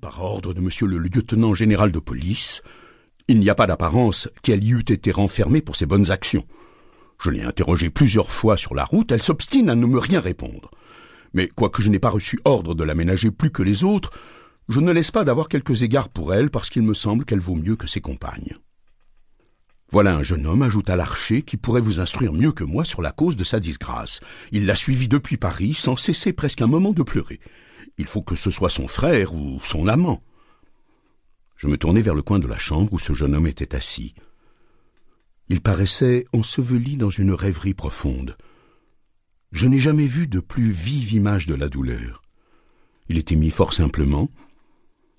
par ordre de monsieur le lieutenant général de police. Il n'y a pas d'apparence qu'elle y eût été renfermée pour ses bonnes actions. Je l'ai interrogée plusieurs fois sur la route, elle s'obstine à ne me rien répondre. Mais quoique je n'ai pas reçu ordre de l'aménager plus que les autres, je ne laisse pas d'avoir quelques égards pour elle parce qu'il me semble qu'elle vaut mieux que ses compagnes. Voilà un jeune homme, ajouta l'archer, qui pourrait vous instruire mieux que moi sur la cause de sa disgrâce. Il l'a suivi depuis Paris, sans cesser presque un moment de pleurer. Il faut que ce soit son frère ou son amant. Je me tournai vers le coin de la chambre où ce jeune homme était assis. Il paraissait enseveli dans une rêverie profonde. Je n'ai jamais vu de plus vive image de la douleur. Il était mis fort simplement,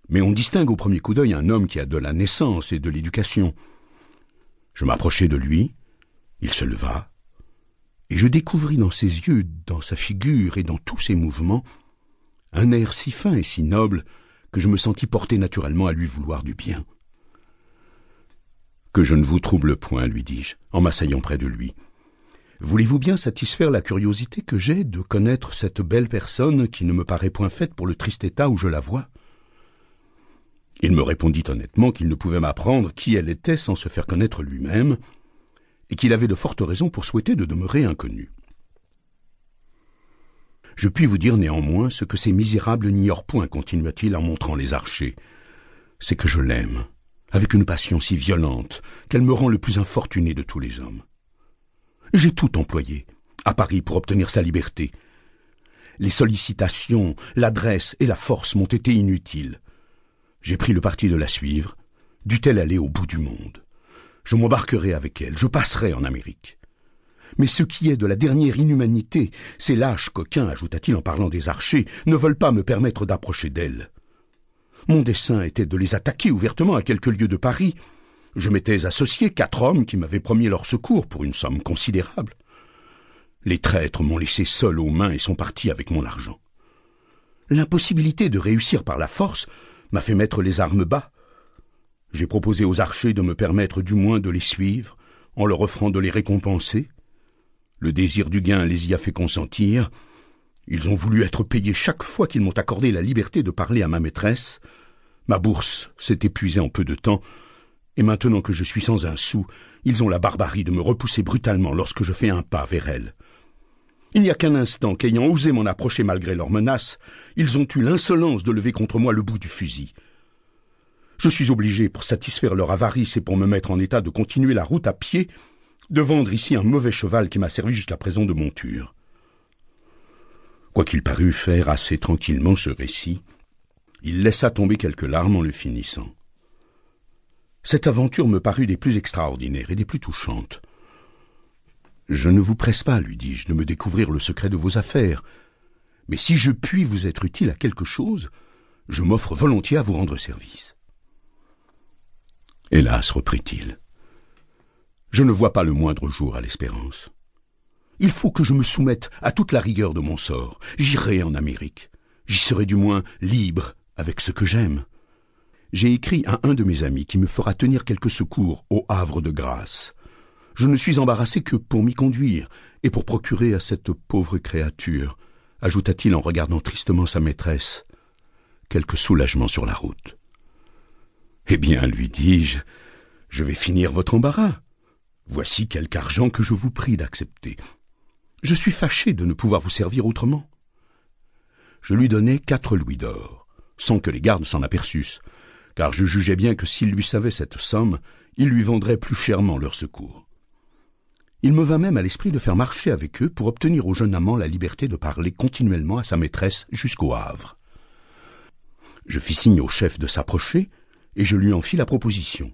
mais on distingue au premier coup d'œil un homme qui a de la naissance et de l'éducation. Je m'approchai de lui, il se leva, et je découvris dans ses yeux, dans sa figure et dans tous ses mouvements, un air si fin et si noble que je me sentis porté naturellement à lui vouloir du bien. Que je ne vous trouble point, lui dis-je, en m'asseyant près de lui. Voulez-vous bien satisfaire la curiosité que j'ai de connaître cette belle personne qui ne me paraît point faite pour le triste état où je la vois? Il me répondit honnêtement qu'il ne pouvait m'apprendre qui elle était sans se faire connaître lui-même, et qu'il avait de fortes raisons pour souhaiter de demeurer inconnu. Je puis vous dire néanmoins ce que ces misérables n'ignorent point, continua-t-il en montrant les archers. C'est que je l'aime, avec une passion si violente qu'elle me rend le plus infortuné de tous les hommes. J'ai tout employé, à Paris, pour obtenir sa liberté. Les sollicitations, l'adresse et la force m'ont été inutiles. J'ai pris le parti de la suivre, dût-elle aller au bout du monde. Je m'embarquerai avec elle, je passerai en Amérique. Mais ce qui est de la dernière inhumanité, ces lâches coquins, ajouta-t-il en parlant des archers, ne veulent pas me permettre d'approcher d'elles. Mon dessein était de les attaquer ouvertement à quelques lieues de Paris. Je m'étais associé quatre hommes qui m'avaient promis leur secours pour une somme considérable. Les traîtres m'ont laissé seul aux mains et sont partis avec mon argent. L'impossibilité de réussir par la force m'a fait mettre les armes bas. J'ai proposé aux archers de me permettre du moins de les suivre, en leur offrant de les récompenser. Le désir du gain les y a fait consentir. Ils ont voulu être payés chaque fois qu'ils m'ont accordé la liberté de parler à ma maîtresse. Ma bourse s'est épuisée en peu de temps, et maintenant que je suis sans un sou, ils ont la barbarie de me repousser brutalement lorsque je fais un pas vers elle. Il n'y a qu'un instant qu'ayant osé m'en approcher malgré leurs menaces, ils ont eu l'insolence de lever contre moi le bout du fusil. Je suis obligé, pour satisfaire leur avarice et pour me mettre en état de continuer la route à pied, de vendre ici un mauvais cheval qui m'a servi jusqu'à présent de monture. Quoiqu'il parût faire assez tranquillement ce récit, il laissa tomber quelques larmes en le finissant. Cette aventure me parut des plus extraordinaires et des plus touchantes. Je ne vous presse pas, lui dis-je, de me découvrir le secret de vos affaires, mais si je puis vous être utile à quelque chose, je m'offre volontiers à vous rendre service. Hélas, reprit-il, je ne vois pas le moindre jour à l'espérance. Il faut que je me soumette à toute la rigueur de mon sort. J'irai en Amérique. J'y serai du moins libre avec ce que j'aime. J'ai écrit à un de mes amis qui me fera tenir quelques secours au Havre de grâce. Je ne suis embarrassé que pour m'y conduire et pour procurer à cette pauvre créature, ajouta-t-il en regardant tristement sa maîtresse, quelque soulagement sur la route. Eh bien, lui dis-je, je vais finir votre embarras. Voici quelque argent que je vous prie d'accepter. Je suis fâché de ne pouvoir vous servir autrement. Je lui donnai quatre louis d'or, sans que les gardes s'en aperçussent, car je jugeais bien que s'ils lui savaient cette somme, ils lui vendraient plus chèrement leur secours. Il me vint même à l'esprit de faire marcher avec eux pour obtenir au jeune amant la liberté de parler continuellement à sa maîtresse jusqu'au Havre. Je fis signe au chef de s'approcher, et je lui en fis la proposition.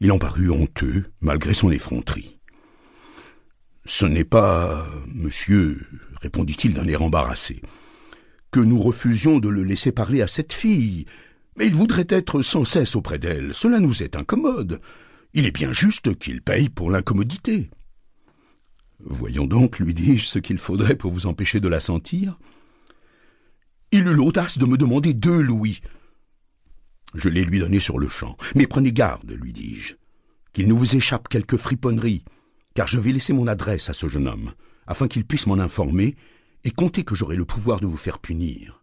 Il en parut honteux, malgré son effronterie. Ce n'est pas, monsieur, répondit-il d'un air embarrassé, que nous refusions de le laisser parler à cette fille, mais il voudrait être sans cesse auprès d'elle. Cela nous est incommode. Il est bien juste qu'il paye pour l'incommodité. Voyons donc, lui dis-je, ce qu'il faudrait pour vous empêcher de la sentir. Il eut l'audace de me demander deux louis, je les lui donnai sur le champ. Mais prenez garde, lui dis-je, qu'il ne vous échappe quelque friponnerie, car je vais laisser mon adresse à ce jeune homme, afin qu'il puisse m'en informer et compter que j'aurai le pouvoir de vous faire punir.